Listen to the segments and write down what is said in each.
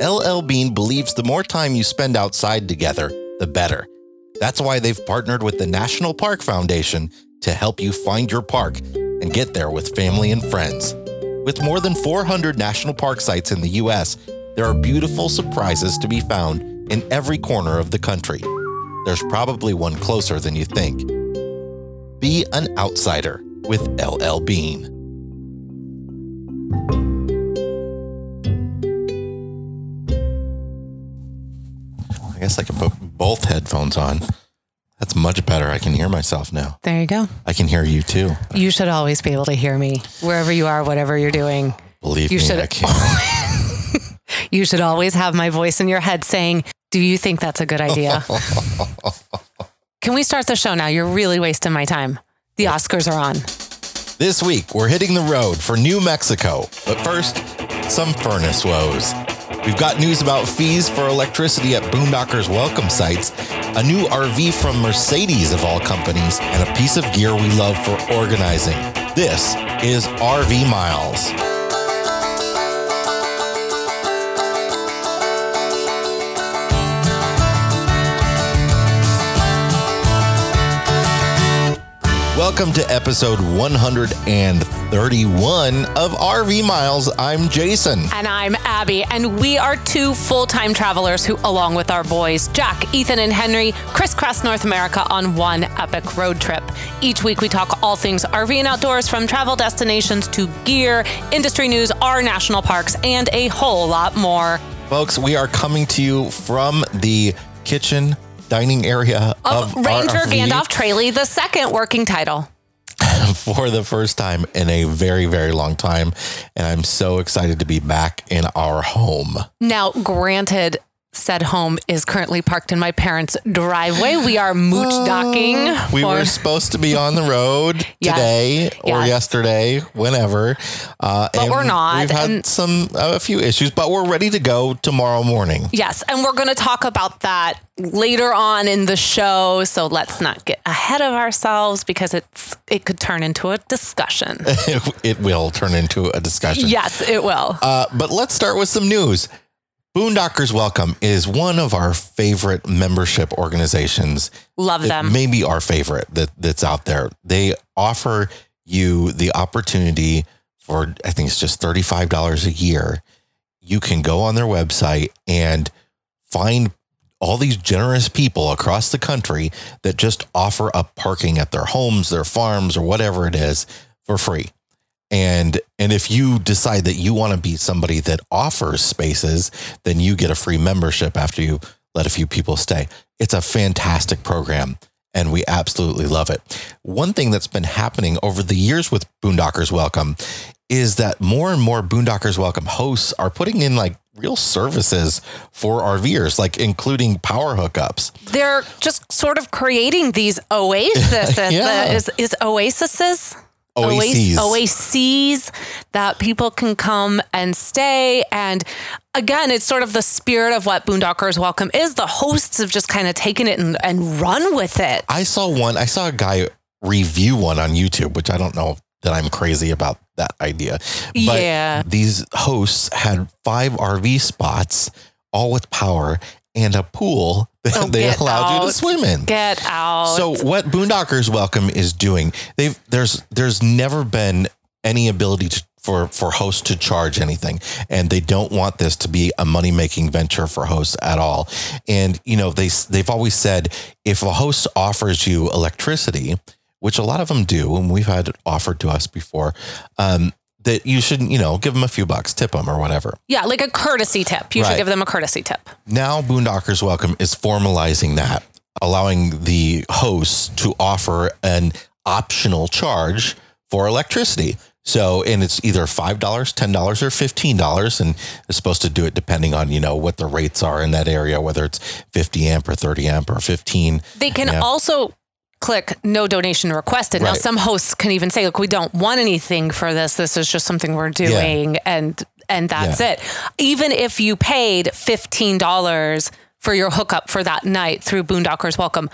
LL Bean believes the more time you spend outside together, the better. That's why they've partnered with the National Park Foundation to help you find your park and get there with family and friends. With more than 400 national park sites in the U.S., there are beautiful surprises to be found in every corner of the country. There's probably one closer than you think. Be an outsider with LL Bean. I guess I can put both headphones on. That's much better. I can hear myself now. There you go. I can hear you too. You should always be able to hear me wherever you are, whatever you're doing. Believe You me, should- I can. You should always have my voice in your head saying, Do you think that's a good idea? Can we start the show now? You're really wasting my time. The Oscars are on. This week, we're hitting the road for New Mexico. But first, some furnace woes. We've got news about fees for electricity at Boondockers welcome sites, a new RV from Mercedes of all companies, and a piece of gear we love for organizing. This is RV Miles. Welcome to episode 131 of RV Miles. I'm Jason. And I'm Abby, and we are two full time travelers who, along with our boys, Jack, Ethan, and Henry, crisscross North America on one epic road trip. Each week, we talk all things RV and outdoors from travel destinations to gear, industry news, our national parks, and a whole lot more. Folks, we are coming to you from the kitchen dining area Of of, Ranger RV Gandalf Traley, the second working title. for the first time in a very, very long time. And I'm so excited to be back in our home. Now, granted, said home is currently parked in my parents' driveway. We are mooch docking. We for- were supposed to be on the road Yes. today or Yes. yesterday, whenever. Uh, but we're not, We've had and- some a few issues, but we're ready to go tomorrow morning. Yes, and we're going to talk about that later on in the show. So let's not get ahead of ourselves because it's it could turn into a discussion. it will turn into a discussion. yes, it will. Uh, but let's start with some news. Boondockers Welcome is one of our favorite membership organizations. Love them. Maybe our favorite that, that's out there. They offer you the opportunity for, I think it's just $35 a year. You can go on their website and find all these generous people across the country that just offer up parking at their homes, their farms, or whatever it is for free. And and if you decide that you want to be somebody that offers spaces, then you get a free membership after you let a few people stay. It's a fantastic program and we absolutely love it. One thing that's been happening over the years with Boondockers Welcome is that more and more Boondockers Welcome hosts are putting in like real services for RVers, like including power hookups. They're just sort of creating these oases. Yeah. is, is oases? Oases. oases that people can come and stay. And again, it's sort of the spirit of what Boondockers Welcome is. The hosts have just kind of taken it and, and run with it. I saw one, I saw a guy review one on YouTube, which I don't know that I'm crazy about that idea. But Yeah. these hosts had five RV spots, all with power, and a pool that Oh, they allowed you to swim in. Get out. So what Boondockers Welcome is doing, they've there's there's never been any ability to, for for hosts to charge anything, and they don't want this to be a money making venture for hosts at all. And you know they they've always said if a host offers you electricity, which a lot of them do, and we've had it offered to us before. Um, that you shouldn't, you know, give them a few bucks, tip them or whatever. yeah, like a courtesy tip. You Right. should give them a courtesy tip. Now, Boondockers Welcome is formalizing that, allowing the hosts to offer an optional charge for electricity. So, and it's either $5, $10, or $15, and it's supposed to do it depending on, you know, what the rates are in that area, whether it's 50 amp or 30 amp or 15. They can Yeah. also click no donation requested. Now, some hosts can even say, look, we don't want anything for this. This is just something we're doing. And and that's Yeah. it. Even if you paid $15 for your hookup for that night through Boondockers Welcome,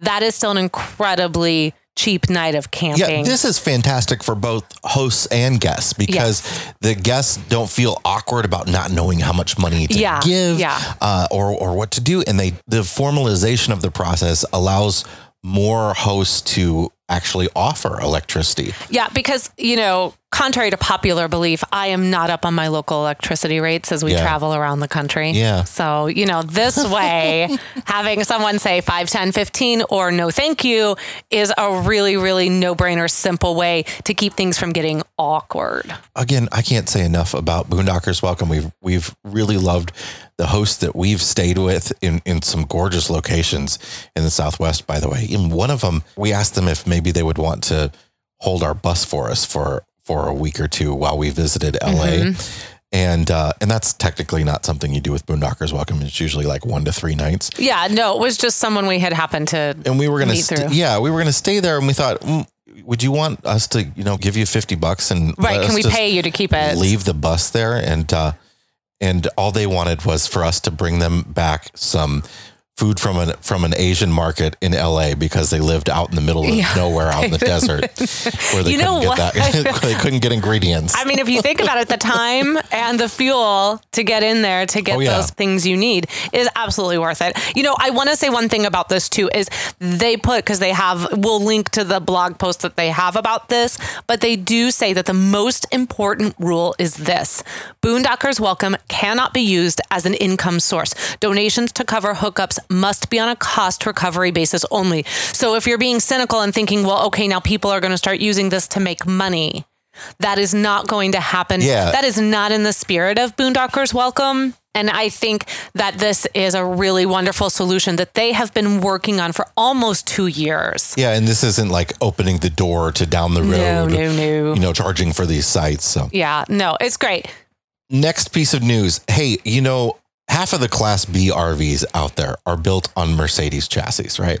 that is still an incredibly cheap night of camping. Yeah, this is fantastic for both hosts and guests because the guests don't feel awkward about not knowing how much money to Yeah, give yeah. uh, or or what to do, and they the formalization of the process allows more hosts to actually offer electricity. Yeah, because, you know, contrary to popular belief, I am not up on my local electricity rates as we Yeah. travel around the country. Yeah. So, you know, this way, having someone say 5, 10, 15 or no thank you is a really, really no brainer, simple way to keep things from getting awkward. Again, I can't say enough about Boondockers Welcome. We've we've really loved the hosts that we've stayed with in in some gorgeous locations in the Southwest. By the way, in one of them, we asked them if maybe they would want to hold our bus for us for for a week or two while we visited LA. And uh, and that's technically not something you do with Boondockers Welcome. It's usually like one to three nights. Yeah, no, it was just someone we had happened to. and we were gonna meet st- yeah we were gonna stay there and we thought mm, would you want us to you know give you 50 bucks and Right. Can we pay you to keep it? leave the bus there and uh and all they wanted was for us to bring them back some food from an from an Asian market in LA because they lived out in the middle of Yeah. nowhere out in the desert where they You couldn't know get that they couldn't get ingredients. I mean, if you think about it, the time and the fuel to get in there to get Oh, yeah. those things you need is absolutely worth it. You know, I want to say one thing about this too is they put because they have we'll link to the blog post that they have about this, but they do say that the most important rule is this: Boondockers Welcome cannot be used as an income source. Donations to cover hookups must be on a cost recovery basis only. So if you're being cynical and thinking, well, okay, now people are going to start using this to make money. That is not going to happen. Yeah. That is not in the spirit of Boondockers Welcome. And I think that this is a really wonderful solution that they have been working on for almost two years. yeah, and this isn't like opening the door to down the road. No, no, no. You know, charging for these sites. So Yeah, no, it's great. Next piece of news. Hey, you know, half of the Class B RVs out there are built on Mercedes chassis, right?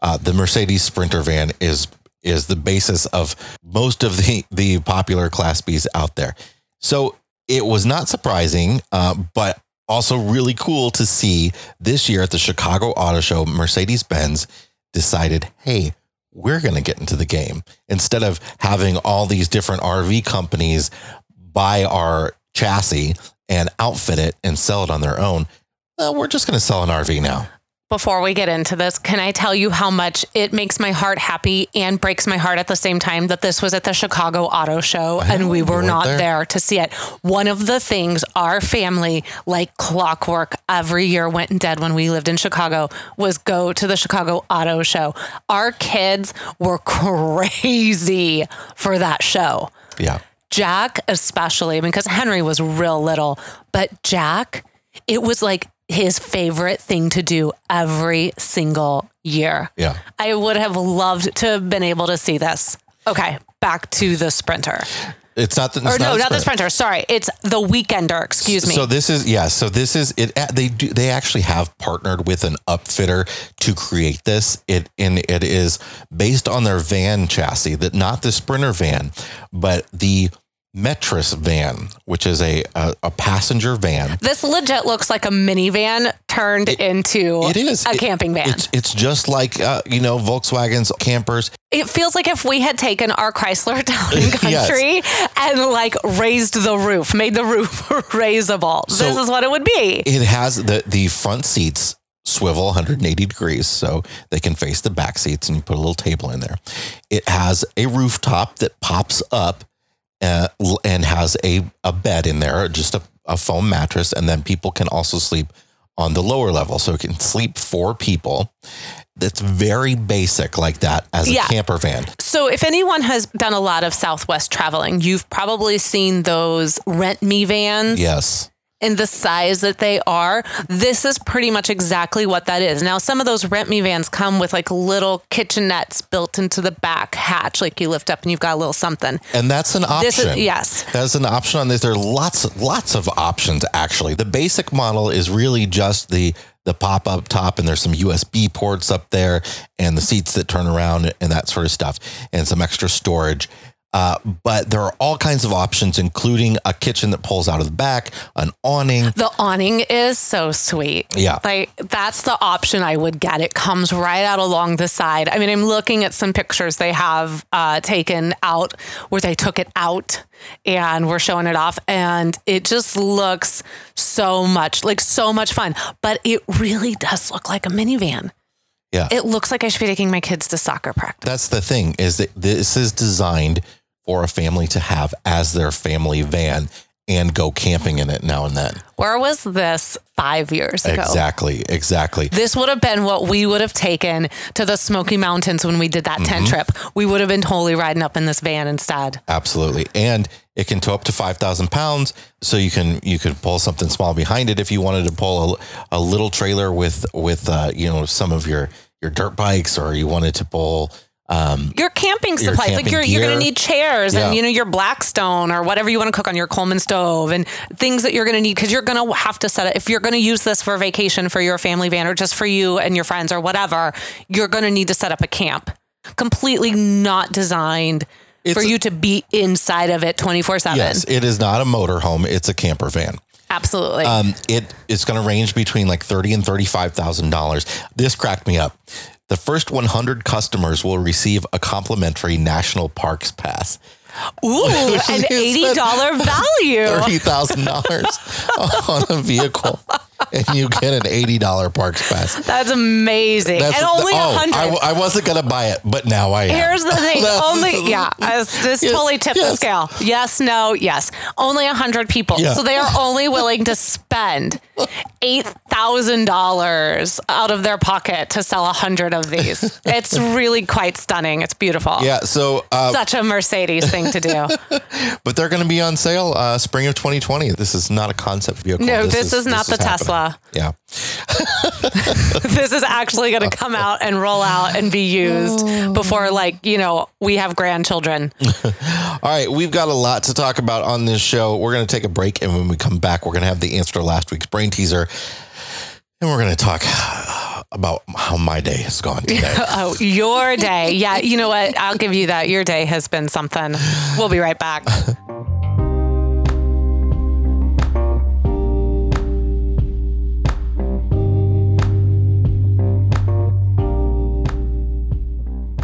Uh, the Mercedes Sprinter van is is the basis of most of the the popular Class Bs out there. So it was not surprising, uh, but also really cool to see this year at the Chicago Auto Show, Mercedes Benz decided, hey, we're going to get into the game instead of having all these different RV companies buy our chassis and outfit it and sell it on their own. uh, we're just going to sell an RV now. Before we get into this, can I tell you how much it makes my heart happy and breaks my heart at the same time that this was at the Chicago Auto Show and we were not there. there. to see it? One of the things our family, like clockwork, every year went and did when we lived in Chicago was go to the Chicago Auto Show. Our kids were crazy for that show. Yeah. Jack, especially because Henry was real little, but Jack, it was like his favorite thing to do every single year. Yeah. I would have loved to have been able to see this. Okay, back to the sprinter. It's not the, it's Or no, not the sprinter. Sorry, it's the weekender. Excuse me. So this is yeah. So this is it. They do. They actually have partnered with an upfitter to create this. It and it is based on their van chassis. That not the Sprinter van, but the Metris van, which is a a, a passenger van. this legit looks like a minivan turned into It is a It- camping van. It's it's just like uh, you know Volkswagen's campers. it feels like if we had taken our Chrysler Town and Yes. Country and like raised the roof, made the roof raisable. this is what it would be. It has the the front seats swivel 180 degrees so they can face the back seats and you put a little table in there. It has a rooftop that pops up uh, and has a, a bed in there, just a, a foam mattress. And then people can also sleep on the lower level. So it can sleep four people. That's very basic like that as a camper van. So, if anyone has done a lot of Southwest traveling, you've probably seen those rent me vans. Yes. In the size that they are, this is pretty much exactly what that is. Now, some of those rent me vans come with like little kitchenettes built into the back hatch, like you lift up and you've got a little something. And that's an option. This is yes. That's an option on this. There are lots, lots of options actually. The basic model is really just the the pop up top, and there's some USB ports up there, and the seats that turn around, and that sort of stuff, and some extra storage. Uh, but there are all kinds of options, including a kitchen that pulls out of the back, an awning. The awning is so sweet. Yeah. Like that's the option I would get. It comes right out along the side. I mean, I'm looking at some pictures they have uh, taken out where they took it out and we're showing it off and it just looks so much like so much fun. But it really does look like a minivan. Yeah. It looks like I should be taking my kids to soccer practice. That's the thing is that this is designed for a family to have as their family van and go camping in it now and then. Where was this five years ago? Exactly. Exactly. This would have been what we would have taken to the Smoky Mountains when we did that tent Mm-hmm. trip. We would have been totally riding up in this van instead. Absolutely. And it can tow up to 5,000 pounds. So you can, you could pull something small behind it. If you wanted to pull a, a little trailer with, with, uh, you know, some of your, your dirt bikes, or you wanted to pull, um, Your camping Your supplies, like you're you're gonna need chairs Yeah. and you know your Blackstone or whatever you want to cook on your Coleman stove and things that you're gonna need because you're gonna have to set it. If you're gonna use this for vacation for your family van or just for you and your friends or whatever, you're gonna need to set up a camp. Completely not designed It's for a- you to be inside of it 24 seven. yes, it is not a motorhome. It's a camper van. Absolutely. Um, it is going to range between like thirty and thirty-five thousand dollars. This cracked me up. The first 100 customers will receive a complimentary national parks pass. Ooh, an eighty dollar value. Thirty thousand dollars on a vehicle, and you get an eighty dollar parks pass. That's amazing. That's and only a oh, I, hundred. wasn't going to buy it, but now I am. Here's the thing. Only yeah, this this Yes, totally tipped the scale. Yes, no, yes. Only a hundred people, Yeah. so they are only willing to spend eight thousand dollars out of their pocket to sell a hundred of these. It's really quite stunning. It's beautiful. Yeah. So, uh, Such a Mercedes thing to do. but they're going to be on sale uh, spring of 2020. This is not a concept vehicle. No, this is not the happening. Tesla. Yeah. this is actually going to uh, come out and roll out and be used oh. before, like you know, we have grandchildren. All right, we've got a lot to talk about on this show. We're going to take a break, and when we come back, we're going to have the answer to last week's brain teaser, and we're going to talk about how my day has gone today. Oh, your day. Yeah, you know what? I'll give you that. Your day has been something. We'll be right back.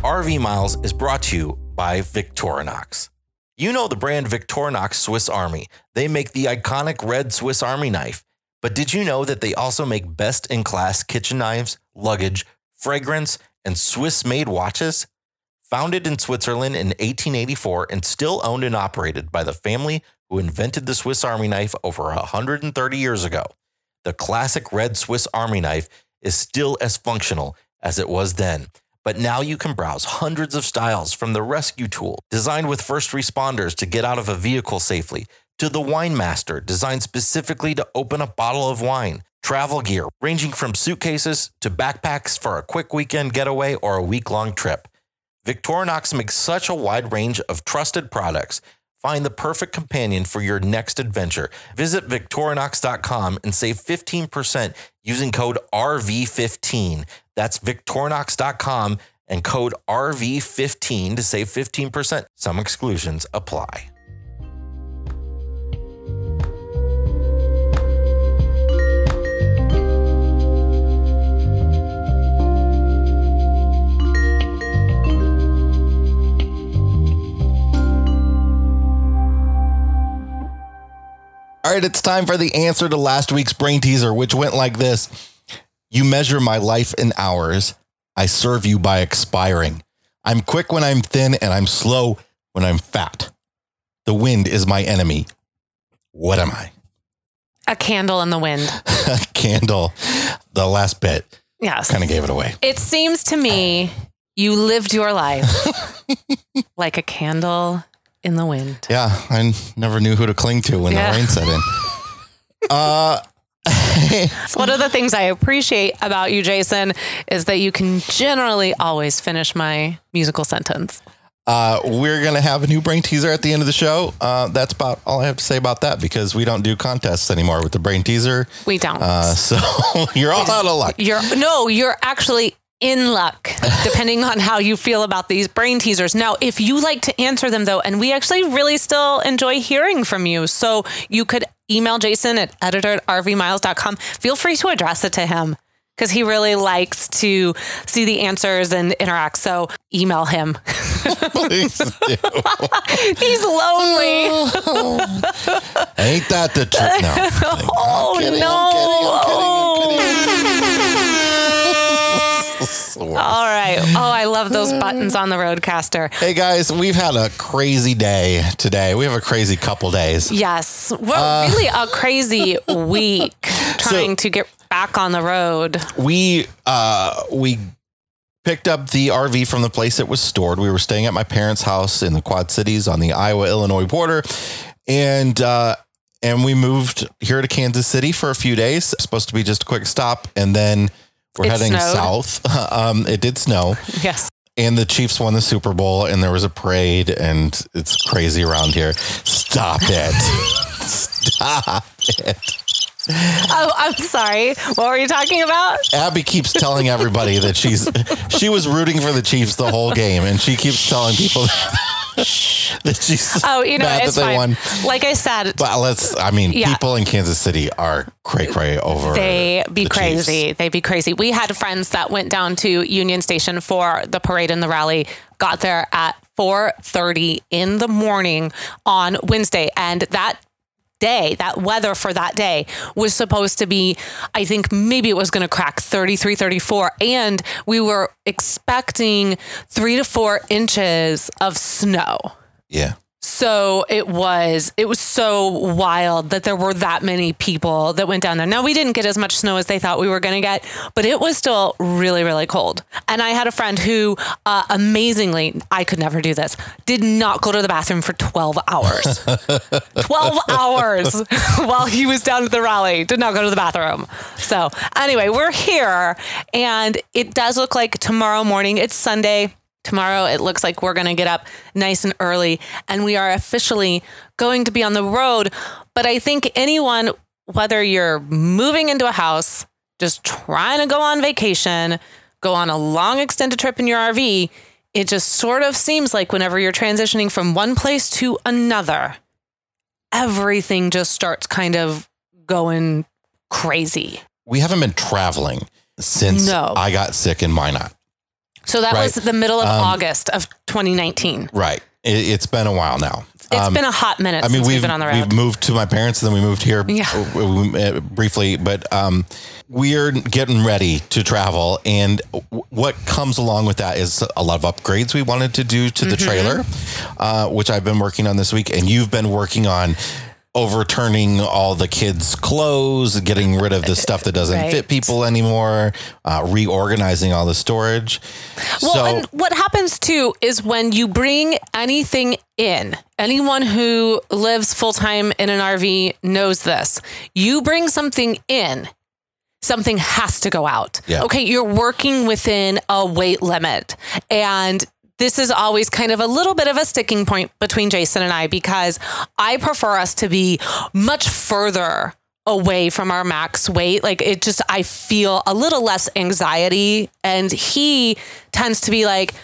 RV Miles is brought to you by Victorinox. You know the brand Victorinox Swiss Army. They make the iconic red Swiss Army knife. But did you know that they also make best in class kitchen knives, luggage, fragrance, and Swiss made watches? Founded in Switzerland in 1884 and still owned and operated by the family who invented the Swiss Army knife over 130 years ago, the classic red Swiss Army knife is still as functional as it was then. But now you can browse hundreds of styles from the rescue tool, designed with first responders to get out of a vehicle safely, to the wine master, designed specifically to open a bottle of wine, travel gear, ranging from suitcases to backpacks for a quick weekend getaway or a week long trip. Victorinox makes such a wide range of trusted products. Find the perfect companion for your next adventure. Visit Victorinox.com and save 15% using code RV15. That's Victorinox.com and code RV15 to save 15%. Some exclusions apply. All right, it's time for the answer to last week's brain teaser, which went like this You measure my life in hours. I serve you by expiring. I'm quick when I'm thin, and I'm slow when I'm fat. The wind is my enemy. What am I? A candle in the wind. A candle. The last bit Yes. kind of gave it away. It seems to me you lived your life like a candle in the wind. Yeah, I never knew who to cling to when Yeah. the rain set in. uh, one of the things I appreciate about you, Jason, is that you can generally always finish my musical sentence. Uh, we're going to have a new brain teaser at the end of the show. Uh, that's about all I have to say about that because we don't do contests anymore with the brain teaser. We don't. Uh, so you're all out of luck. you're no, you're actually in luck, depending on how you feel about these brain teasers. Now, if you like to answer them though, and we actually really still enjoy hearing from you, so you could email Jason at editor at rvmiles.com. Feel free to address it to him because he really likes to see the answers and interact. So email him. Please do. He's lonely. Ain't that the truth? No. Oh, kidding, no. I'm kidding, I'm kidding, I'm kidding. It's the. All right. Oh, I love those buttons on the RodeCaster. Hey guys, we've had a crazy day today. We have a crazy couple days. Yes. Well, really a crazy week trying to get back on the road. We uh we picked up the RV from the place it was stored. We were staying at my parents' house in the Quad Cities on the Iowa-Illinois border. And uh and we moved here to Kansas City for a few days. Supposed to be just a quick stop and then we're It heading snowed. south. um it did snow. Yes. and the Chiefs won the Super Bowl, and there was a parade, and it's crazy around here. Stop it. Stop it. Oh, I'm sorry. What were you talking about? Abby keeps telling everybody that she's she was rooting for the Chiefs the whole game, and she keeps telling people that she's Oh, you know, mad it's that they fine. won. Like I said, But let's I mean, Yeah. people in Kansas City are cray cray over they be the crazy. Chiefs. They be crazy. We had friends that went down to Union Station for the parade and the rally. Got there at 4:30 in the morning on Wednesday, and that day, that weather for that day was supposed to be, I think maybe it was going to crack 33, 34. And we were expecting three to four inches of snow. Yeah. So it was it was so wild that there were that many people that went down there. Now we didn't get as much snow as they thought we were going to get, but it was still really really cold. And I had a friend who uh, amazingly I could never do this. Did not go to the bathroom for 12 hours. 12 hours while he was down at the rally. Did not go to the bathroom. So, anyway, we're here and it does look like tomorrow morning, it's Sunday. Tomorrow, it looks like we're going to get up nice and early and we are officially going to be on the road. But I think anyone, whether you're moving into a house, just trying to go on vacation, go on a long extended trip in your RV, it just sort of seems like whenever you're transitioning from one place to another, everything just starts kind of going crazy. We haven't been traveling since No. I got sick in Minot. So that Right. was the middle of Um, August of 2019. Right. It, it's been a while now. It's Um, been a hot minute I mean, since we've, we've been on the road. we've moved to my parents, and then we moved here Yeah. uh, uh, briefly. But um, we're getting ready to travel, and what comes along with that is a lot of upgrades we wanted to do to the Mm-hmm. trailer, uh, which I've been working on this week, and you've been working on overturning all the kids' clothes, getting rid of the stuff that doesn't Right. fit people anymore, uh, reorganizing all the storage. Well, so and what happens too is when you bring anything in, anyone who lives full time in an RV knows this. You bring something in, something has to go out. Yeah. Okay, you're working within a weight limit. And this is always kind of a little bit of a sticking point between Jason and I because I prefer us to be much further away from our max weight. Like it just, I feel a little less anxiety. And he tends to be like,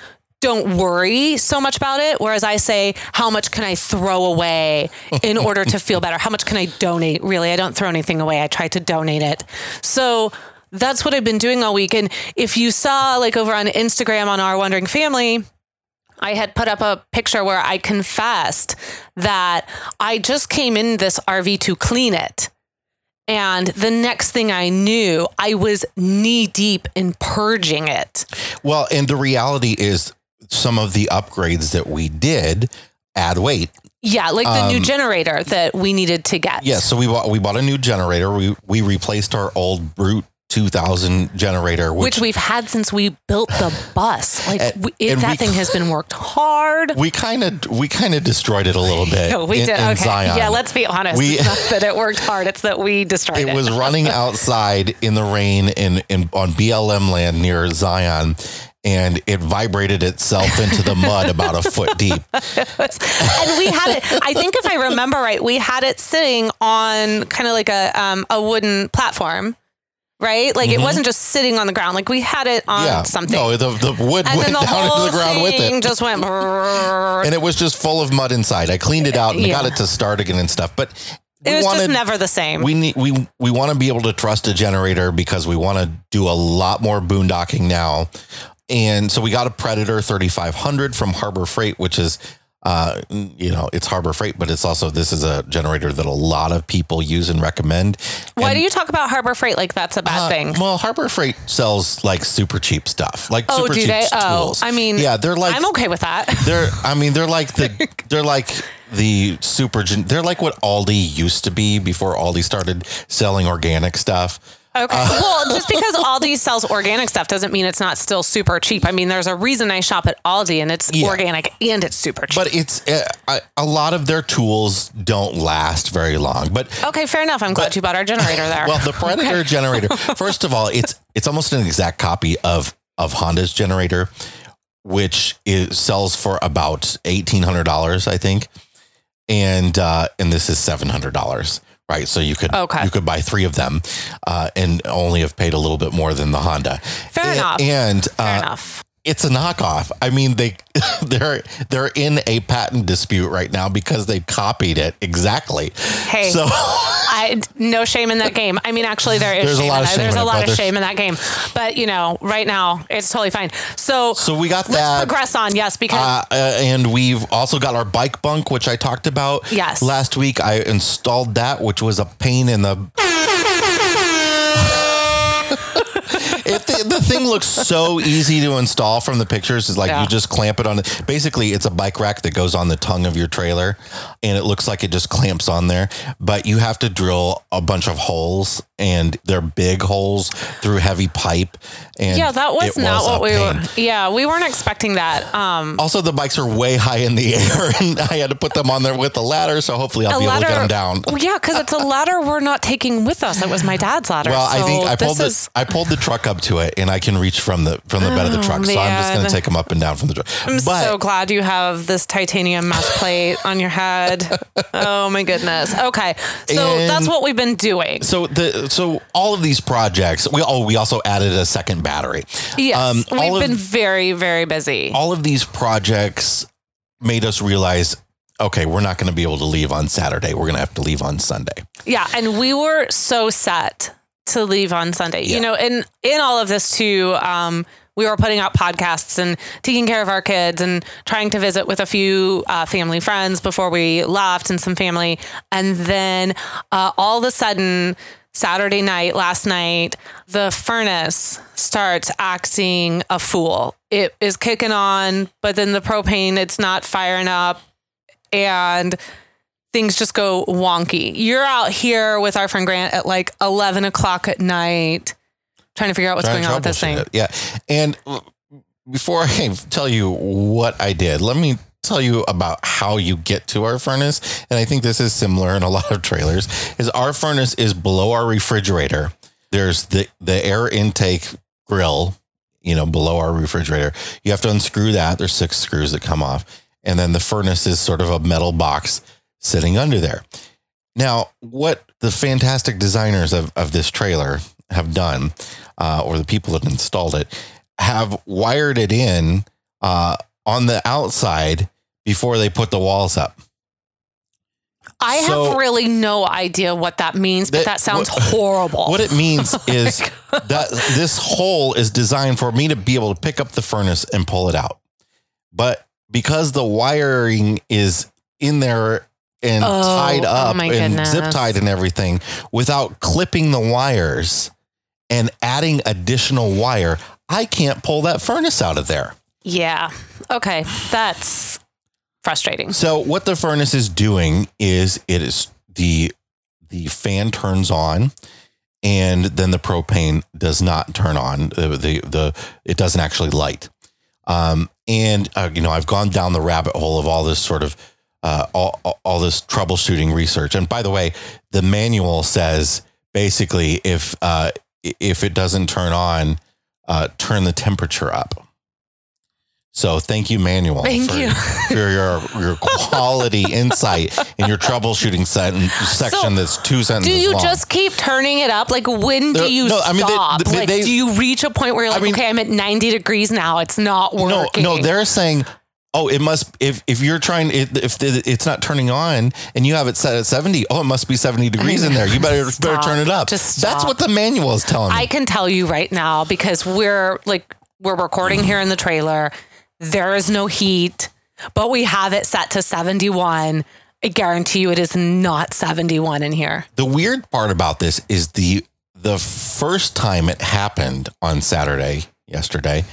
don't worry so much about it. Whereas I say, how much can I throw away in order to feel better? How much can I donate? Really, I don't throw anything away. I try to donate it. So that's what I've been doing all week. And if you saw, like over on Instagram on our Wandering Family, I had put up a picture where I confessed that I just came in this RV to clean it. And the next thing I knew, I was knee deep in purging it. Well, and the reality is some of the upgrades that we did add weight. Yeah, like the new Um, generator that we needed to get. Yeah, so we bought we bought a new generator. We we replaced our old Brute 2000 generator, Which which, we've had since we built the bus. Like And- we, it, that we- thing has been worked hard. we kind of we kind of destroyed it a little bit. Yeah, we in, did. in okay. Zion. Yeah, let's be honest. We- it's not that it worked hard. It's that we destroyed it. it was running outside in the rain in, in on BLM land near Zion, and it vibrated itself into the mud about a foot deep. and we had it. I think if I remember right, we had it sitting on kind of like a um, a wooden platform, right? Like it wasn't just sitting on the ground. Like we had it on Mm-hmm. yeah. something. No, the, the wood and went the down into the ground with it. just went. and it was just full of mud inside. I cleaned it out and Yeah. got it to start again and stuff. But It was wanted, just never the same. we need we we want to be able to trust a generator because we want to do a lot more boondocking now. And so we got a Predator 3500 from Harbor Freight, which is uh, you know, it's Harbor Freight, but it's also this is a generator that a lot of people use and recommend. Why And, do you talk about Harbor Freight like that's a bad uh, thing? Well, Harbor Freight sells like super cheap stuff, like Oh, super do cheap they? Oh, tools. I mean, yeah, they're like I'm okay with that. they're I mean they're like the they're like the super they're like what Aldi used to be before Aldi started selling organic stuff. Okay. Uh, well, just because Aldi sells organic stuff doesn't mean it's not still super cheap. I mean, there's a reason I shop at Aldi and it's Yeah. organic and it's super cheap. But it's uh, a, a lot of their tools don't last very long. But okay, fair enough. I'm glad you bought our generator there. well, the Predator generator. First of all, it's it's almost an exact copy of of Honda's generator, which is sells for about eighteen hundred dollars, I think, and uh, and this is seven hundred dollars. Right, so you could Okay. you could buy three of them, uh, and only have paid a little bit more than the Honda. Fair and, enough. And fair uh, enough. It's a knockoff. I mean, they they're they're in a patent dispute right now because they copied it exactly. Hey. so I no shame in that game. I mean, actually, there is There's a shame lot in of that. shame There's a lot of there's- shame in that game. But you know, right now it's totally fine. So, so we got let's that. progress on. Yes, because Uh, uh, and we've also got our bike bunk, which I talked about Yes. last week. I installed that, which was a pain in the. It, the, the thing looks so easy to install from the pictures. Is like Yeah. you just clamp it on it. Basically, it's a bike rack that goes on the tongue of your trailer, and it looks like it just clamps on there. But you have to drill a bunch of holes, and they're big holes through heavy pipe. And yeah, that was not a what we pain. were. Yeah, we weren't expecting that. Um, Also, the bikes are way high in the air, and I had to put them on there with the ladder. So hopefully, I'll be able to get them down. Well, yeah, because it's a ladder we're not taking with us. It was my dad's ladder. Well, I think I pulled the is- I pulled the truck up to it, and I can reach from the from the bed of the Oh, truck. So I'm just going to take them up and down from the truck. I'm but so glad you have this titanium mesh plate on your head. Oh my goodness. Okay, so that's what we've been doing. so the so all of these projects, we oh we also added a second battery. Yes, Um, we've of- been very, very busy. All of these projects made us realize, okay, we're not going to be able to leave on Saturday. We're going to have to leave on Sunday. Yeah, and we were so set to leave on Sunday. Yeah. You know, in in all of this too, um, we were putting out podcasts and taking care of our kids and trying to visit with a few uh, family friends before we left and some family, and then uh, all of a sudden. Saturday night, last night, the furnace starts acting a fool. It is kicking on, but then the propane, it's not firing up. And things just go wonky. You're out here with our friend Grant at like 11 o'clock at night trying to figure out what's going on with this thing. it. Yeah. And before I tell you what I did, let me tell you about how you get to our furnace. And I think this is similar in a lot of trailers is our furnace is below our refrigerator. There's the, the air intake grill, you know, below our refrigerator. You have to unscrew that. There's six screws that come off. And then the furnace is sort of a metal box sitting under there. Now, what the fantastic designers of, of this trailer have done, uh, or the people that installed it, have wired it in uh, on the outside before they put the walls up. I So- have really no idea what that means, but That- that sounds what- horrible. What it means oh is that this hole is designed for me to be able to pick up the furnace and pull it out. But because the wiring is in there and Oh, tied oh up my and goodness. zip tied and everything, without clipping the wires and adding additional wire, I can't pull that furnace out of there. yeah. Okay. That's frustrating. So what the furnace is doing is it is the the fan turns on and then the propane does not turn on. The the, the it doesn't actually light. Um and uh, you know I've gone down the rabbit hole of all this sort of uh, all, all- this troubleshooting research. And by the way the manual says basically if uh if it doesn't turn on uh turn the temperature up So thank you, Manual, Thank for, you. for your your quality insight in your troubleshooting section that's two sentences Do you long. just keep turning it up? Like when do you no, I mean, they- stop? they- like they- do you reach a point where you're like, mean- okay, I'm at 90 degrees now. It's not working. no, they're saying, oh, it must if if you're trying if it's not turning on and you have it set at seventy, oh, it must be seventy degrees in there. You better better turn it up. Just That's what the manual is telling me. I can tell you right now because we're like we're recording here in the trailer. There is no heat, but we have it set to 71. I guarantee you it is not 71 in here. the weird part about this is the the first time it happened on Saturday yesterday,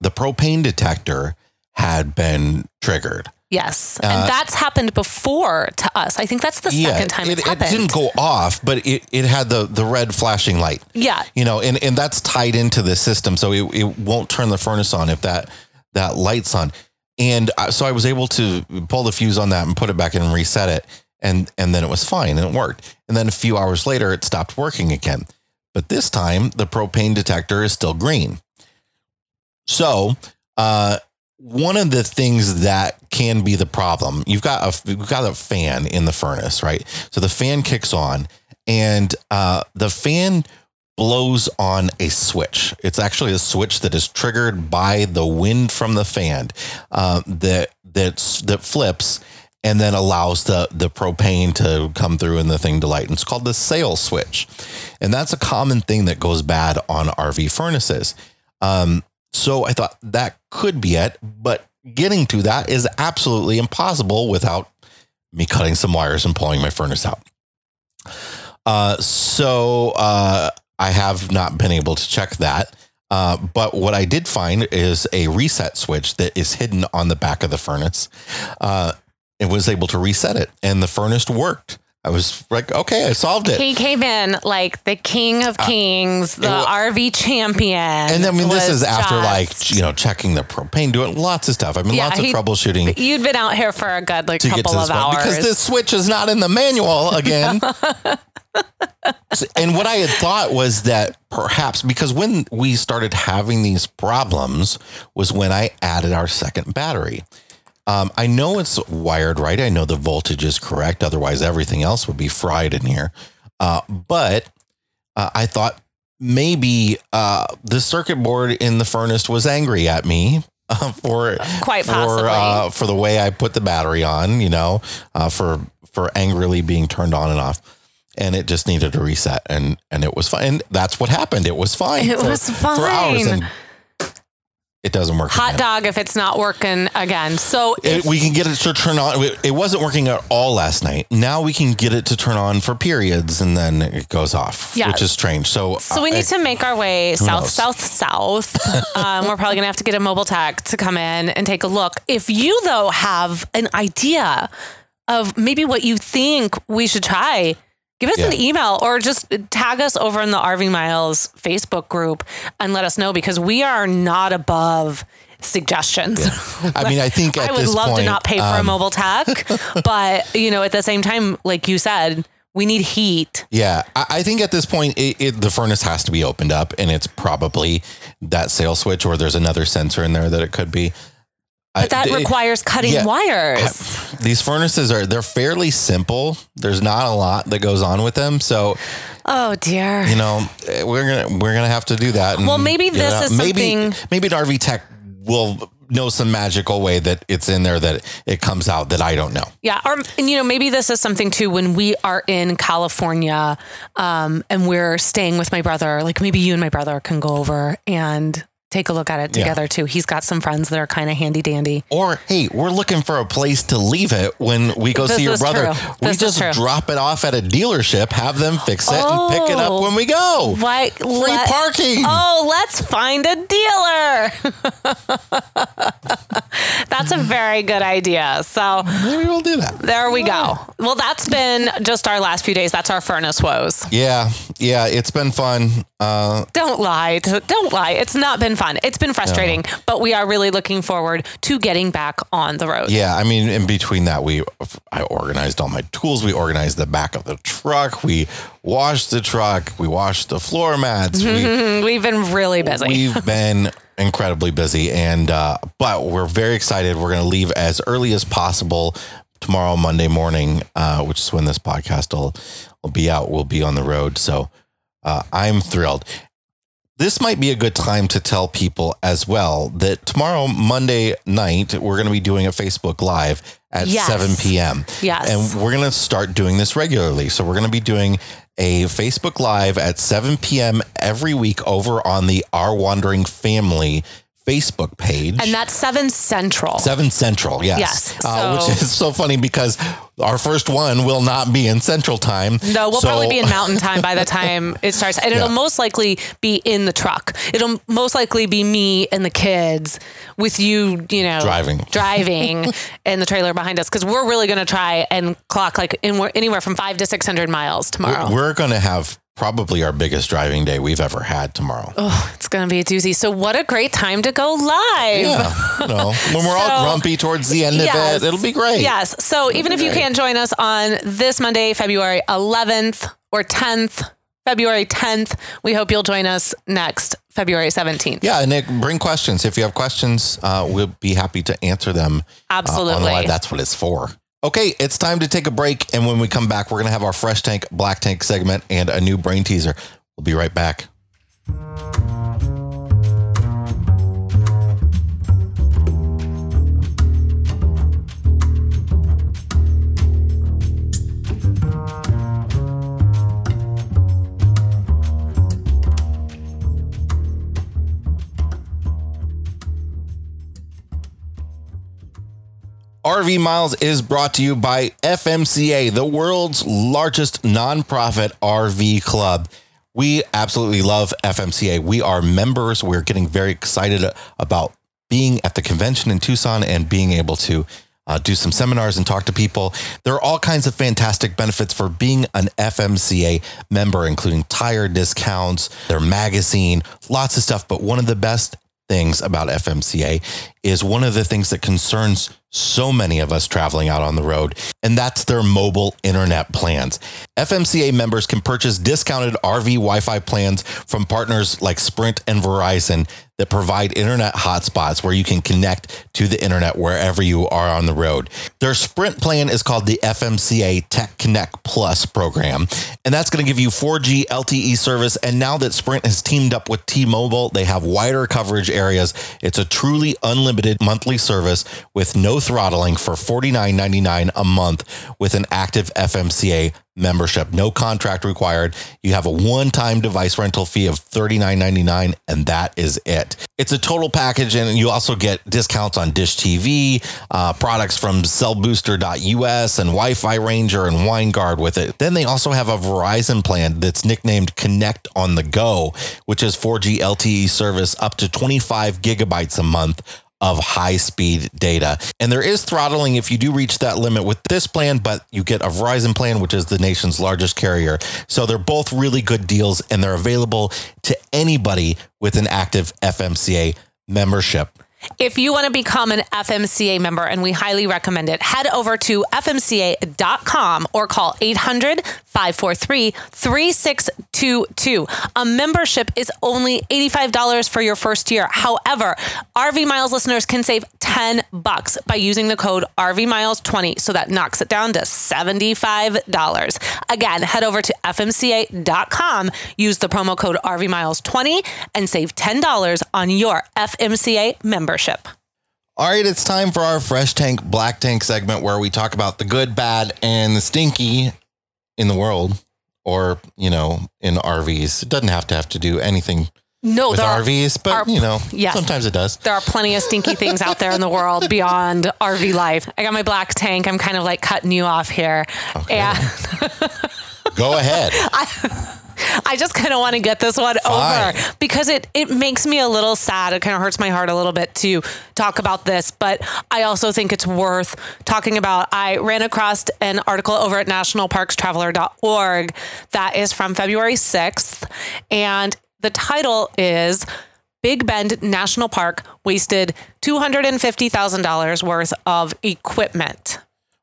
the propane detector had been triggered. Yes. and uh, that's happened before to us. I think that's the second time it, it's it didn't go off, but it, it had the the red flashing light. yeah. You know, and, and that's tied into the system, so it, it won't turn the furnace on if that that light's on. And so I was able to pull the fuse on that and put it back in and reset it, and and then it was fine and it worked. And then a few hours later, it stopped working again. But this time, the propane detector is still green. So, uh, one of the things that can be the problem, you've got a you've got a fan in the furnace, right? So the fan kicks on, and uh, the fan blows on a switch. It's actually a switch that is triggered by the wind from the fan uh, that that's that flips and then allows the the propane to come through and the thing to light. And it's called the sail switch, and that's a common thing that goes bad on RV furnaces. Um, so I thought that could be it, but getting to that is absolutely impossible without me cutting some wires and pulling my furnace out. Uh, so uh, I have not been able to check that. Uh, but what I did find is a reset switch that is hidden on the back of the furnace. Uh, it was able to reset it, and the furnace worked. I was like, okay, I solved it. He came in like the king of kings, the RV champion. And then, I mean, this is after just- like you know checking the propane, doing lots of stuff. I mean, Yeah, lots of he- troubleshooting You'd been out here for a good like couple of hours. because this switch is not in the manual again. And what I had thought was that perhaps because when we started having these problems was when I added our second battery. Um, I know it's wired right. I know the voltage is correct. Otherwise, everything else would be fried in here. Uh, but uh, I thought maybe uh, the circuit board in the furnace was angry at me uh, for Quite for possibly. uh, for the way I put the battery on. You know, uh, for for angrily being turned on and off. And it just needed a reset, and and it was fine. And that's what happened. It was fine. It was fine for hours, and it doesn't work. Hot again. dog if it's not working again. So It, if, we can get it to turn on. It- wasn't working at all last night. Now we can get it to turn on for periods, and then it goes off, Yeah. which is strange. So, so we I- need to make our way south, knows? south, south. um, we're probably gonna have to get a mobile tech to come in and take a look. If you though have an idea of maybe what you think we should try, give us an email or just tag us over in the RV Miles Facebook group and let us know because we are not above suggestions. I mean, I think at I would love to not pay for a um, mobile tech, but you know, at the same time, like you said, we need heat. Yeah, I, I think at this point, it, it, the furnace has to be opened up, and it's probably that sail switch, or there's another sensor in there that it could be. But that requires cutting yeah. wires. these furnaces are they're fairly simple. There's not a lot that goes on with them, so Oh dear. you know we're gonna we're gonna have to do that. and Well, maybe this out. is maybe something- maybe an RV tech will know some magical way that it's in there that it comes out that I don't know. Yeah, or and you know maybe this is something too when we are in California, um, and we're staying with my brother. Like maybe you and my brother can go over and take a look at it Yeah. together too. He's got some friends that are kind of handy dandy. Or hey, we're looking for a place to leave it when we go This see your brother. true. We This just drop it off at a dealership, have them fix it, and pick it up Oh. when we go. Why Free parking. Oh, let's find a dealer. That's a very good idea. So Maybe we'll do that. there we go. Well, that's been just our last few days. That's our furnace woes. Yeah, yeah, it's been fun. Uh, Don't lie. Don't lie. It's not been fun. It's been frustrating, but we are really looking forward to getting back on the road. Yeah, I mean, in between that, we I organized all my tools. We organized the back of the truck. We washed the truck. We washed the floor mats. We, We've been really busy. we've been incredibly busy, and uh, but we're very excited. We're going to leave as early as possible tomorrow, Monday morning, uh, which is when this podcast will will be out. We'll be on the road, so uh, I'm thrilled. This might be a good time to tell people as well that tomorrow, Monday night, we're going to be doing a Facebook Live at Yes. 7 p.m. Yes. And we're going to start doing this regularly. So we're going to be doing a Facebook Live at 7 p.m. every week over on the Our Wandering Family Facebook page. and that's seven central. Seven Central, yes. Yes, Uh, so- which is so funny because our first one will not be in Central Time. No, we'll So- probably be in mountain time by the time it starts. And it'll Yeah. most likely be in the truck. It'll most likely be me and the kids with you, you know, Driving. driving and the trailer behind us. Cause we're really going to try and clock like in, anywhere from five to 600 miles tomorrow. We're going to have probably our biggest driving day we've ever had tomorrow. oh, it's going to be a doozy. So what a great time to go live. Yeah, you know, when we're all grumpy towards the end Yes. of it, it'll be great. Yes. So even if you great. can't join us on this Monday, February 11th or 10th, February 10th, we hope you'll join us next February 17th. Yeah, Nick, bring questions. If you have questions, uh, we'll be happy to answer them. uh, Absolutely. live. That's what it's for. Okay, it's time to take a break. And when we come back, we're going to have our Fresh Tank, Black Tank segment and a new brain teaser. We'll be right back. RV Miles is brought to you by FMCA, the world's largest nonprofit RV club. We absolutely love FMCA. We are members. We're getting very excited about being at the convention in Tucson and being able to uh, do some seminars and talk to people. There are all kinds of fantastic benefits for being an FMCA member, including tire discounts, their magazine, lots of stuff. But one of the best things about FMCA is one of the things that concerns so many of us traveling out on the road, and that's their mobile internet plans. FMCA members can purchase discounted RV Wi Fi plans from partners like Sprint and Verizon that provide internet hotspots where you can connect to the internet wherever you are on the road. Their Sprint plan is called the FMCA Tech Connect Plus program, and that's going to give you 4G LTE service. And now that Sprint has teamed up with T Mobile, they have wider coverage areas. It's a truly unlimited monthly service with no throttling for $49.99 a month with an active FMCA membership. No contract required. You have a one time device rental fee of $39.99, and that is it. It's a total package, and you also get discounts on Dish TV, uh, products from cellbooster.us and Wi Fi Ranger and Winegard with it. Then they also have a Verizon plan that's nicknamed Connect on the Go, which is 4G LTE service up to 25 gigabytes a month of high speed data. And there is throttling if you do reach that limit with this plan, but you get a Verizon plan, which is the nation's largest carrier. So they're both really good deals and they're available to anybody with an active FMCA membership. If you want to become an FMCA member, and we highly recommend it, head over to fmca.com or call 800 543 3622. A membership is only $85 for your first year. However, RV Miles listeners can save 10 bucks by using the code RV Miles 20. So that knocks it down to $75. Again, head over to fmca.com, use the promo code RV Miles 20 and save $10 on your FMCA membership. All right, it's time for our Fresh Tank, Black Tank segment where we talk about the good, bad, and the stinky in the world or, you know, in RVs. It doesn't have to have to do anything No, with there are, RVs, but, are- you know, yes. sometimes it does. there are plenty of stinky things out there in the world beyond RV life. I got my black tank. I'm kind of like cutting you off here. And Go ahead. I just kind of want to get this one Fine. over because it it makes me a little sad. It kind of hurts my heart a little bit to talk about this, but I also think it's worth talking about. I ran across an article over at nationalparkstraveler.org that is from February 6th and the title is Big Bend National Park wasted $250,000 worth of equipment.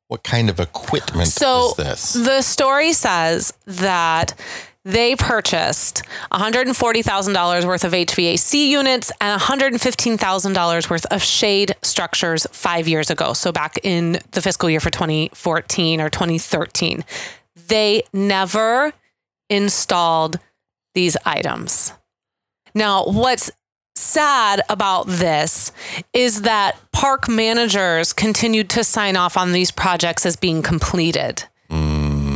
What kind of equipment So is this? the story says that they purchased $140,000 worth of HVAC units and $115,000 worth of shade structures five years ago. So back in the fiscal year for 2014 or 2013. They never installed these items. Now, what's sad about this is that park managers continued to sign off on these projects as being completed,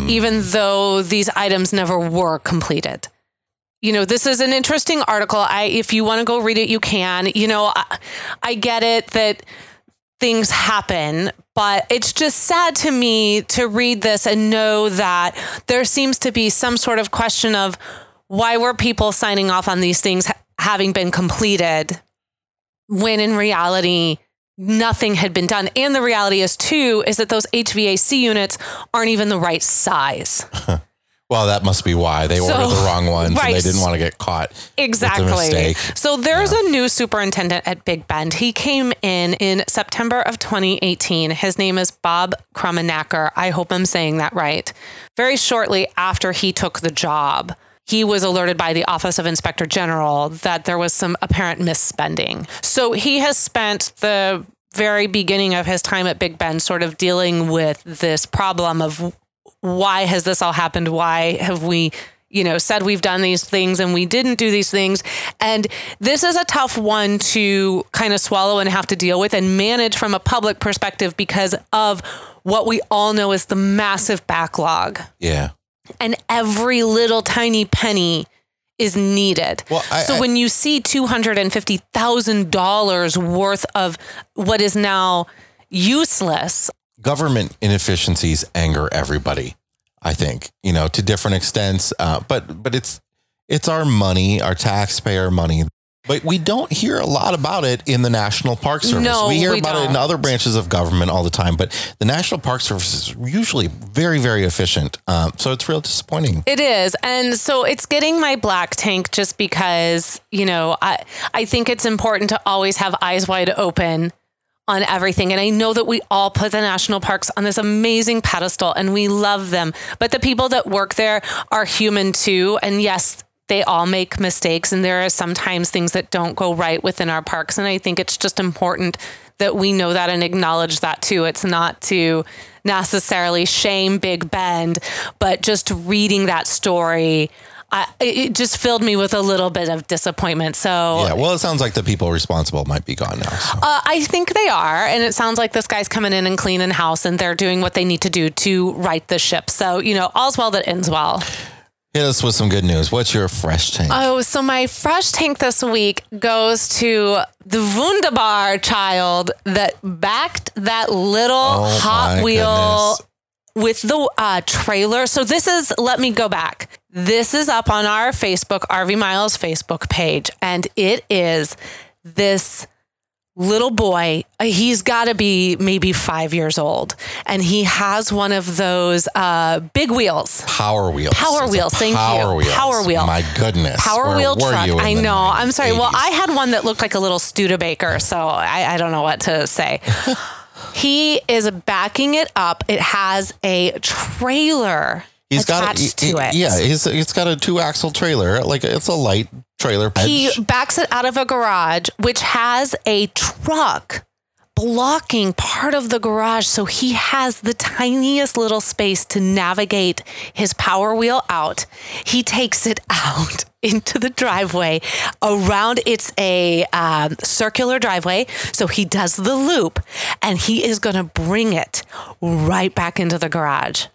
even though these items never were completed. You know, this is an interesting article. I, if you want to go read it, you can. You know, I, I get it that things happen, but it's just sad to me to read this and know that there seems to be some sort of question of why were people signing off on these things having been completed when in reality nothing had been done and the reality is too is that those HVAC units aren't even the right size. well, that must be why they So- ordered the wrong ones and right. they didn't want to get caught. Exactly. So there's a new superintendent at Big Bend. He came in in September of 2018. His name is Bob Krumenaker. I hope I'm saying that right. Very shortly after he took the job, he was alerted by the Office of Inspector General that there was some apparent misspending. So he has spent the very beginning of his time at Big Bend sort of dealing with this problem of why has this all happened? Why have we, you know, said we've done these things and we didn't do these things? And this is a tough one to kind of swallow and have to deal with and manage from a public perspective because of what we all know is the massive backlog. Yeah. And every little tiny penny is needed. Well, I- so I- when you see $250,000 worth of what is now useless, Government inefficiencies anger everybody, I think, you know, to different extents. Uh, but but it's it's our money, our taxpayer money. But we don't hear a lot about it in the National Park Service. No, we hear we about it in other branches of government all the time, but the National Park Service is usually very, very efficient. Um, so it's real disappointing. It is. And so it's getting my black tank just because, you know, I I think it's important to always have eyes wide open on everything. And I know that we all put the national parks on this amazing pedestal and we love them. But the people that work there are human too. And yes, they all make mistakes and there are sometimes things that don't go right within our parks. And I think it's just important that we know that and acknowledge that too. It's not to necessarily shame Big Bend, but just reading that story, I, it just filled me with a little bit of disappointment. So Yeah. Well, it sounds like the people responsible might be gone now. So. uh, I think they are. And it sounds like this guy's coming in and cleaning house and they're doing what they need to do to right the ship. So, you know, all's well that ends well. Hit us with some good news. What's your fresh tank? Oh, so my fresh tank this week goes to the Wunderbar child that backed that little Oh, Hot Wheel goodness. with the uh, trailer. So this is, let me go back. This is up on our Facebook, RV Miles Facebook page, and it is this little boy. uh, He's got to be maybe five years old, and he has one of those uh, big wheels. Power wheels. Power It's wheels, thank you. Power wheels. Power wheel. My goodness. Power Where wheel truck. you I know. I'm sorry. Well, I had one that looked like a little Studebaker, so I, I don't know what to say. he is backing it up. It has a trailer He's got a, to it. Yeah, he's, it's got a two axle trailer. Like it's a light trailer. He backs it out of a garage, which has a truck blocking part of the garage. So he has the tiniest little space to navigate his power wheel out. He takes it out into the driveway around it's a um, circular driveway so he does the loop and he is going to bring it right back into the garage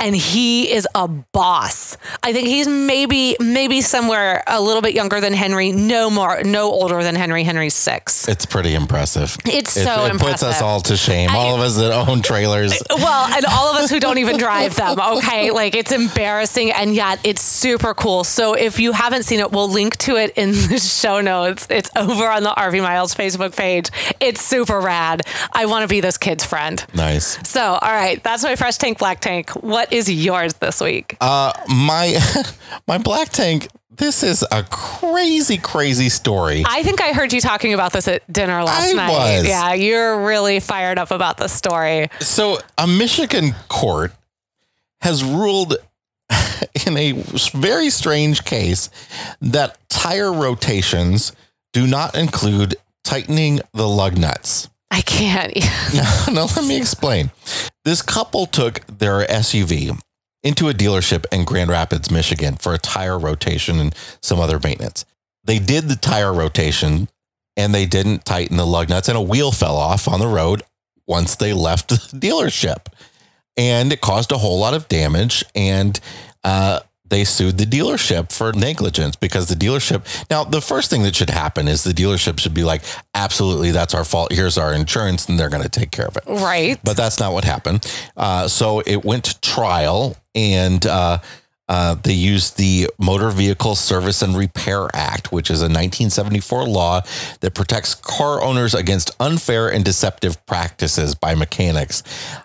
and he is a boss. I think he's maybe maybe somewhere a little bit younger than Henry, no more, no older than Henry. Henry's six. It's pretty impressive. It's it, so it puts us all to shame. all of us that own trailers. Well, and all of us who don't even drive them, okay? Like it's embarrassing and yet it's super cool. So if you haven't seen it, we'll link to it in the show notes. It's over on the RV Miles Facebook page. It's super rad. I want to be this kid's friend. Nice. So, all right, that's my fresh tank, black tank. What What is yours this week? Uh, my my black tank. This is a crazy, crazy story. I think I heard you talking about this at dinner last I night. was. Yeah, you're really fired up about the story. So, a Michigan court has ruled in a very strange case that tire rotations do not include tightening the lug nuts. I can't. now, let me explain. This couple took their SUV into a dealership in Grand Rapids, Michigan for a tire rotation and some other maintenance. They did the tire rotation and they didn't tighten the lug nuts, and a wheel fell off on the road once they left the dealership. And it caused a whole lot of damage. And uh, they sued the dealership for negligence because the dealership. Now, the first thing that should happen is the dealership should be like, absolutely, that's our fault. Here's our insurance, and they're going to take care of it. right. But that's not what happened. Uh, so it went to trial, and uh, uh, they used the Motor Vehicle Service and Repair Act, which is a 1974 law that protects car owners against unfair and deceptive practices by mechanics,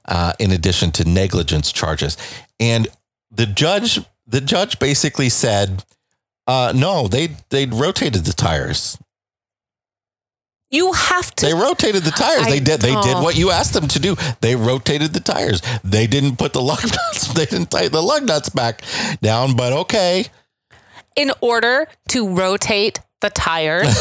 uh, in addition to negligence charges. And the judge, the judge basically said, uh, "No, they they rotated the tires. You have to. They rotated the tires. I- they did. They did oh. what you asked them to do. They rotated the tires. They didn't put the lug nuts. They didn't tighten the lug nuts back down. But okay, in order to rotate the tires,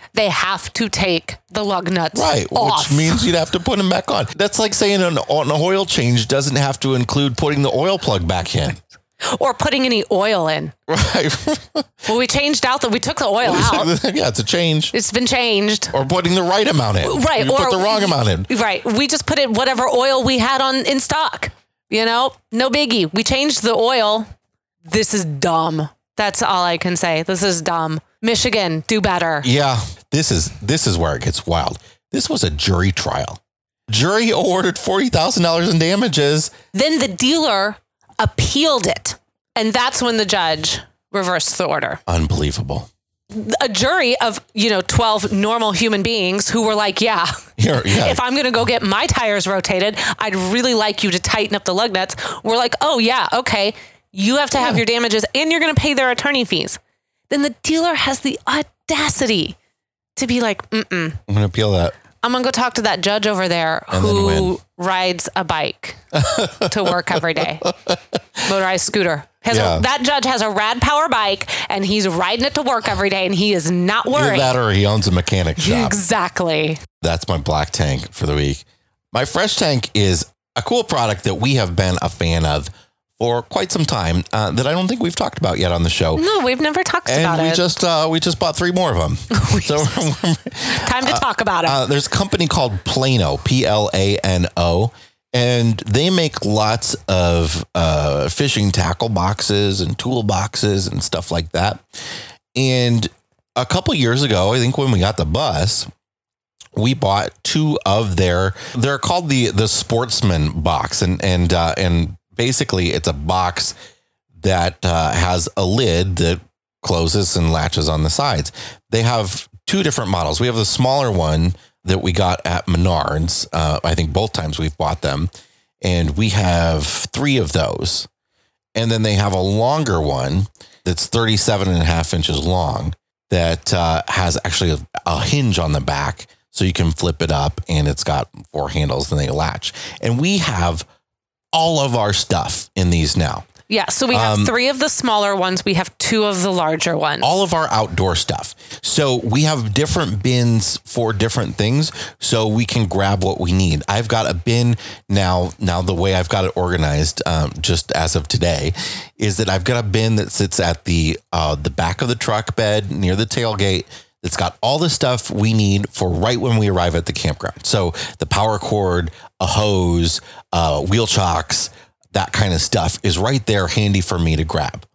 they have to take the lug nuts right. off. Which means you'd have to put them back on. That's like saying an, an oil change doesn't have to include putting the oil plug back in. Or putting any oil in. Right. Well, we changed out that we took the oil out. yeah, it's a change. It's been changed. Or putting the right amount in. Right, You put or- the wrong amount in. Right. We just put in whatever oil we had on in stock. You know, no biggie. We changed the oil. This is dumb. That's all I can say. This is dumb. Michigan, do better. Yeah, this is this is where it gets wild. This was a jury trial. Jury awarded forty thousand dollars in damages. Then the dealer appealed it. And that's when the judge reversed the order. Unbelievable. A jury of, you know, 12 normal human beings who were like, yeah, yeah. if I'm going to go get my tires rotated, I'd really like you to tighten up the lug nuts. We're like, oh, yeah, okay. You have to have your damages and you're going to pay their attorney fees. Then the dealer has the audacity to be like, mm-mm, I'm gonna appeal that. I'm going to go talk to that judge over there And who rides a bike to work every day, motorized scooter. Has a- that judge has a rad power bike and he's riding it to work every day and he is not Either worried. that or he owns a mechanic shop. Exactly. That's my black tank for the week. My fresh tank is a cool product that we have been a fan of for quite some time uh, that I don't think we've talked about yet on the show. No, we've never talked And about we it. just uh, we just bought three more of them. so Time to talk about it. uh, there's a company called Plano, P L A N O, and they make lots of uh, fishing tackle boxes and tool boxes and stuff like that. And a couple years ago, I think when we got the bus, we bought two of their. They're called the the Sportsman box, and and uh, and basically it's a box that uh, has a lid that closes and latches on the sides. They have two different models. We have the smaller one that we got at Menards. Uh, I think both times we've bought them, and we have three of those. And then they have a longer one that's 37 and a half inches long that uh, has actually a, a hinge on the back. So you can flip it up and it's got four handles and they latch. And we have all of our stuff in these now. yeah, so we have um, three of the smaller ones. We have two of the larger ones. all of our outdoor stuff. So we have different bins for different things so we can grab what we need. I've got a bin now now the way I've got it organized um, just as of today is that I've got a bin that sits at the uh, the back of the truck bed near the tailgate that's got all the stuff we need for right when we arrive at the campground. So the power cord, a hose, uh, wheel chocks, that kind of stuff is right there handy for me to grab.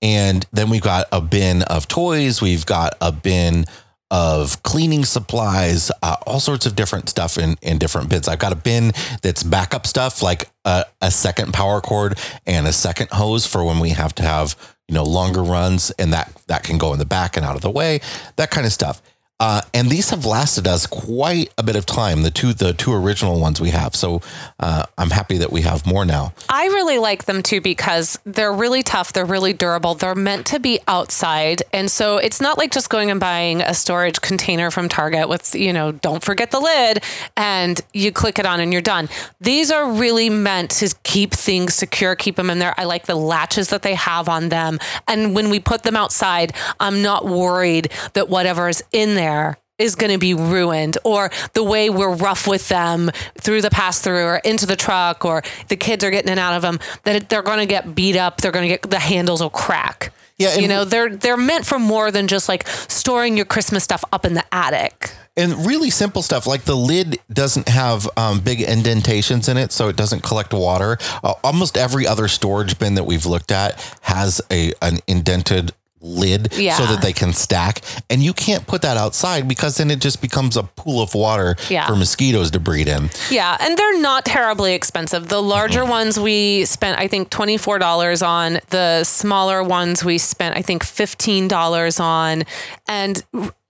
And then we've got a bin of toys. We've got a bin of cleaning supplies, uh, all sorts of different stuff in, in different bins. I've got a bin that's backup stuff like a, a second power cord and a second hose for when we have to have, you know, longer runs and that, that can go in the back and out of the way, that kind of stuff. Uh, and these have lasted us quite a bit of time. The two, the two original ones we have. So uh, I'm happy that we have more now. I really like them too because they're really tough. They're really durable. They're meant to be outside. And so it's not like just going and buying a storage container from Target with, you know, don't forget the lid and you click it on and you're done. These are really meant to keep things secure, keep them in there. I like the latches that they have on them. And when we put them outside, I'm not worried that whatever is in there is going to be ruined or the way we're rough with them through the pass through or into the truck or the kids are getting in out of them that they're going to get beat up they're going to get the handles will crack Yeah, you know they're they're meant for more than just like storing your christmas stuff up in the attic And really simple stuff like the lid doesn't have um, big indentations in it, so it doesn't collect water. Uh, almost every other storage bin that we've looked at has a an indented lid Yeah. so that they can stack and you can't put that outside because then it just becomes a pool of water Yeah. for mosquitoes to breed in Yeah, and they're not terribly expensive. The larger ones we spent, I think, twenty four dollars on. The smaller ones we spent, I think, fifteen dollars on, and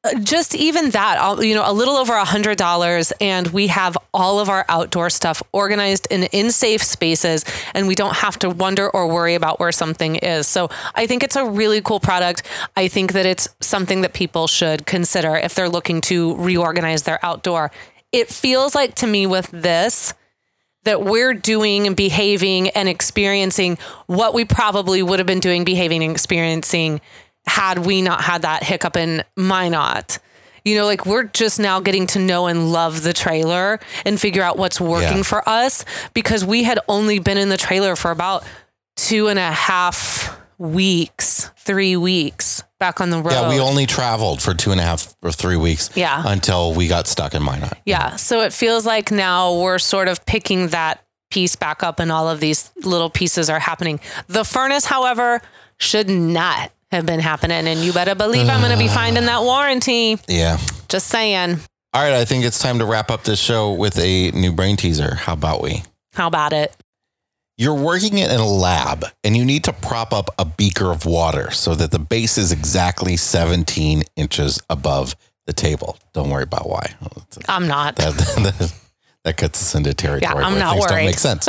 Uh, just even that, you know, a little over a hundred dollars, and we have all of our outdoor stuff organized in in safe spaces, and we don't have to wonder or worry about where something is. So I think it's a really cool product. I think that it's something that people should consider if they're looking to reorganize their outdoor. It feels like to me with this that we're doing and behaving and experiencing what we probably would have been doing, behaving and experiencing had we not had that hiccup in Minot. You know, like we're just now getting to know and love the trailer and figure out what's working Yeah. for us because we had only been in the trailer for about two and a half weeks, three weeks back on the road. yeah we only traveled for two and a half or three weeks Yeah. until we got stuck in minot Yeah. So it feels like now we're sort of picking that piece back up and all of these little pieces are happening. The furnace, however, should not have been happening. And you better believe I'm going to be finding that warranty. yeah Just saying. all right i think it's time to wrap up this show with a new brain teaser how about we How about it? You're working it in a lab and you need to prop up a beaker of water so that the base is exactly 17 inches above the table. Don't worry about why. I'm not. That, that, that gets us into territory Yeah, I'm where not things don't make sense.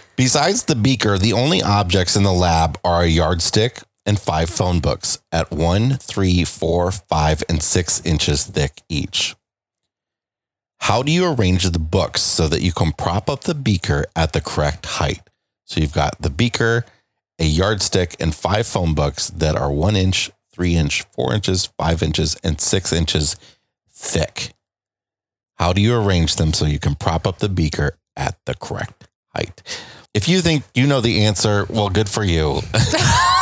Besides the beaker, the only objects in the lab are a yardstick and five phone books at one, three, four, five, and six inches thick each. How do you arrange the books so that you can prop up the beaker at the correct height? So you've got the beaker, a yardstick, and five phone books that are one inch, three inch, four inches, five inches, and six inches thick. How do you arrange them so you can prop up the beaker at the correct height? If you think you know the answer, well, good for you.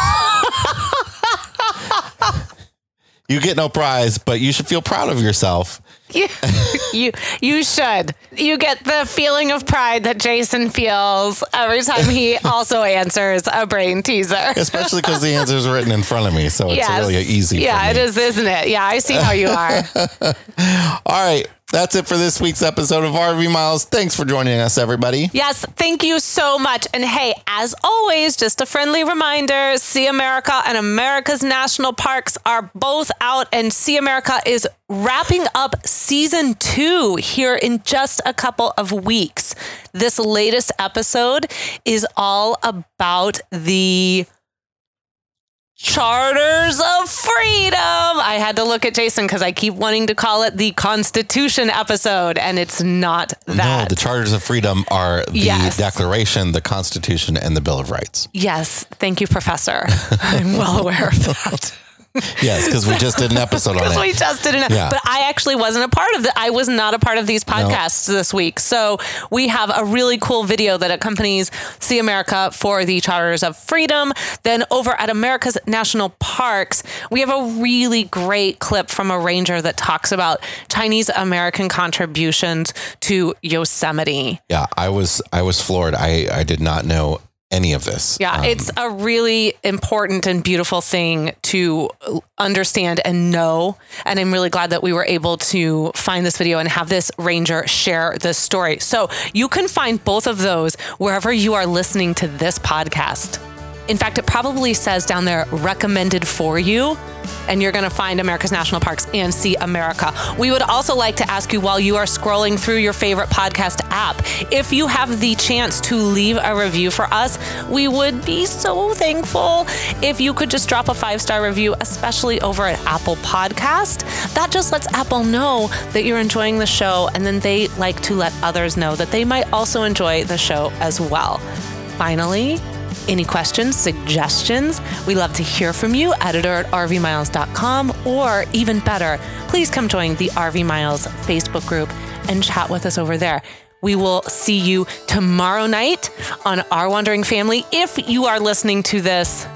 you get no prize, but you should feel proud of yourself. you, you you should. You get the feeling of pride that Jason feels every time he also answers a brain teaser. especially because the answer is written in front of me. So it's Yes. really easy. Yeah, it is, isn't it? Yeah, I see how you are. All right. That's it for this week's episode of RV Miles. Thanks for joining us, everybody. Yes, thank you so much. And hey, as always, just a friendly reminder See America and America's National Parks are both out, and See America is wrapping up season two here in just a couple of weeks. This latest episode is all about the Charters of Freedom. I had to look at Jason because I keep wanting to call it the Constitution episode, and it's not that. No, the Charters of Freedom are the Yes. Declaration, the Constitution, and the Bill of Rights. Yes, thank you, Professor. I'm well aware of that. Yes, because we just did an episode on Because we it. just didn't. Yeah. But I actually wasn't a part of the. I was not a part of these podcasts this week. So we have a really cool video that accompanies See America for the Charters of Freedom. Then over at America's National Parks, we have a really great clip from a ranger that talks about Chinese American contributions to Yosemite. Yeah, I was I was floored. I I did not know any of this. Yeah, Um, it's a really important and beautiful thing to understand and know. And I'm really glad that we were able to find this video and have this ranger share this story. So you can find both of those wherever you are listening to this podcast. In fact, it probably says down there recommended for you and you're going to find America's National Parks and see America. We would also like to ask you while you are scrolling through your favorite podcast app, if you have the chance to leave a review for us, we would be so thankful if you could just drop a five star review, especially over at Apple Podcast. That just lets Apple know that you're enjoying the show, and then they like to let others know that they might also enjoy the show as well. Finally, any questions, suggestions? We love to hear from you, editor at rvmiles.com, or even better, please come join the RV Miles Facebook group and chat with us over there. We will see you tomorrow night on Our Wandering Family. If you are listening to this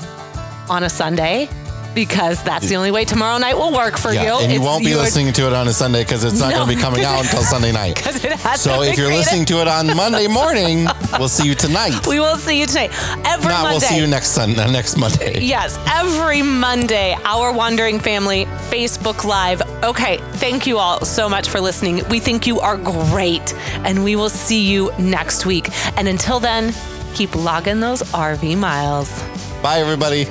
on a Sunday, because that's the only way tomorrow night will work for Yeah, you. and you It's won't be your- listening to it on a Sunday because it's not No, going to be coming out until Sunday night. it has So if you're listening to it on Monday morning, we'll see you tonight. We will see you tonight. Every Not Monday. we'll see you next Sunday, uh, next Monday. Yes, every Monday, our Wandering Family Facebook Live. Okay, thank you all so much for listening. We think you are great, and we will see you next week. And until then, keep logging those RV miles. Bye, everybody.